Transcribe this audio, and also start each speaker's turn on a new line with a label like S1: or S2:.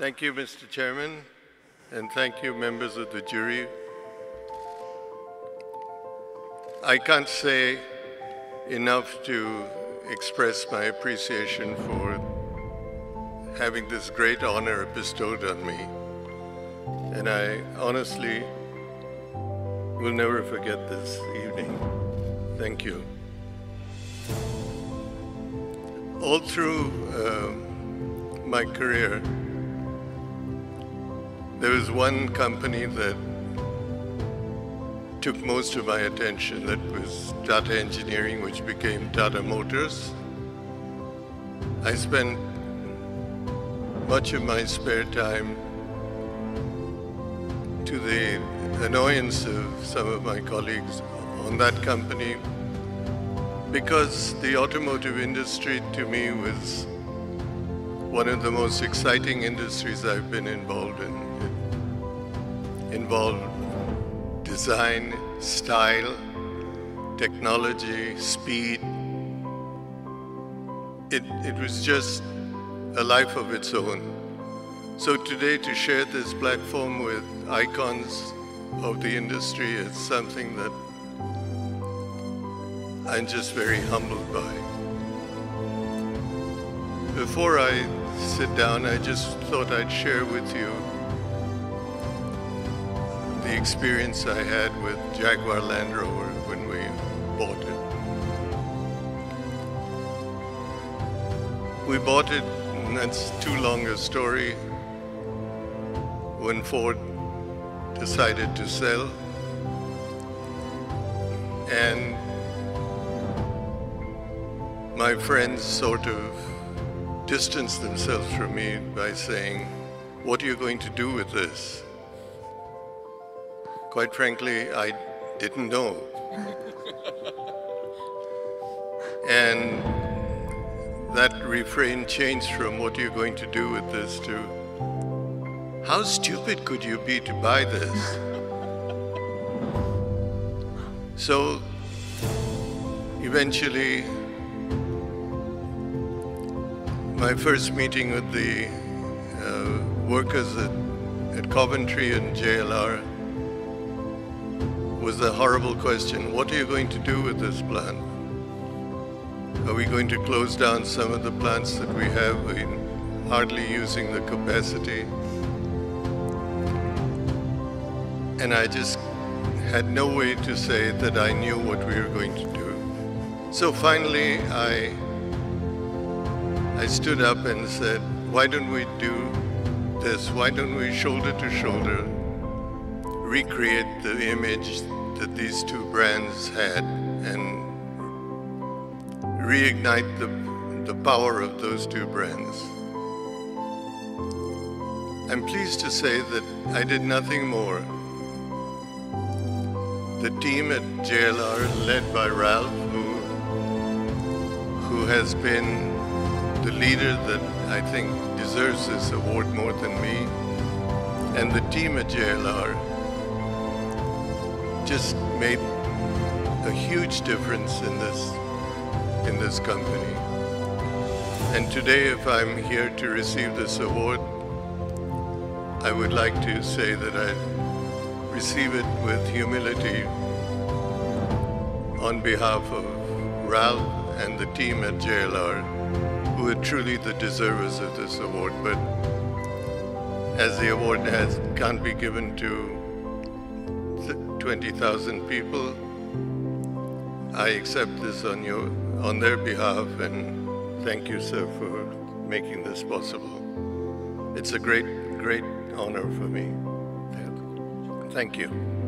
S1: Thank you, Mr. Chairman, and thank you, members of the jury. I can't say enough to express my appreciation for having this great honor bestowed on me. And I honestly will never forget this evening. Thank you. All through uh, my career, there was one company that took most of my attention. That was Tata Engineering, which became Tata Motors. I spent much of my spare time to the annoyance of some of my colleagues on that company because the automotive industry to me was one of the most exciting industries I've been involved in. It involved design, style, technology, speed. It, it was just a life of its own. So today to share this platform with icons of the industry is something that I'm just very humbled by. Before I sit down, I just thought I'd share with you the experience I had with Jaguar Land Rover when we bought it. We bought it, and that's too long a story, when Ford decided to sell. And my friends sort of distanced themselves from me by saying, what are you going to do with this? Quite frankly, I didn't know. and that refrain changed from what are you going to do with this to how stupid could you be to buy this? So eventually, my first meeting with the uh, workers at, at Coventry and JLR was a horrible question. What are you going to do with this plant? Are we going to close down some of the plants that we have in hardly using the capacity? And I just had no way to say that I knew what we were going to do. So finally, I, I stood up and said, why don't we do this? Why don't we shoulder to shoulder recreate the image that these two brands had and reignite the, the power of those two brands. I'm pleased to say that I did nothing more. The team at JLR, led by Ralph, who, who has been the leader that I think deserves this award more than me, and the team at JLR just made a huge difference in this, in this company. And today, if I'm here to receive this award, I would like to say that I receive it with humility on behalf of Ralph and the team at JLR, who are truly the deservers of this award. But as the award has, can't be given to 20,000 people, I accept this on, your, on their behalf and thank you, sir, for making this possible. It's a great, great honor for me. Thank you.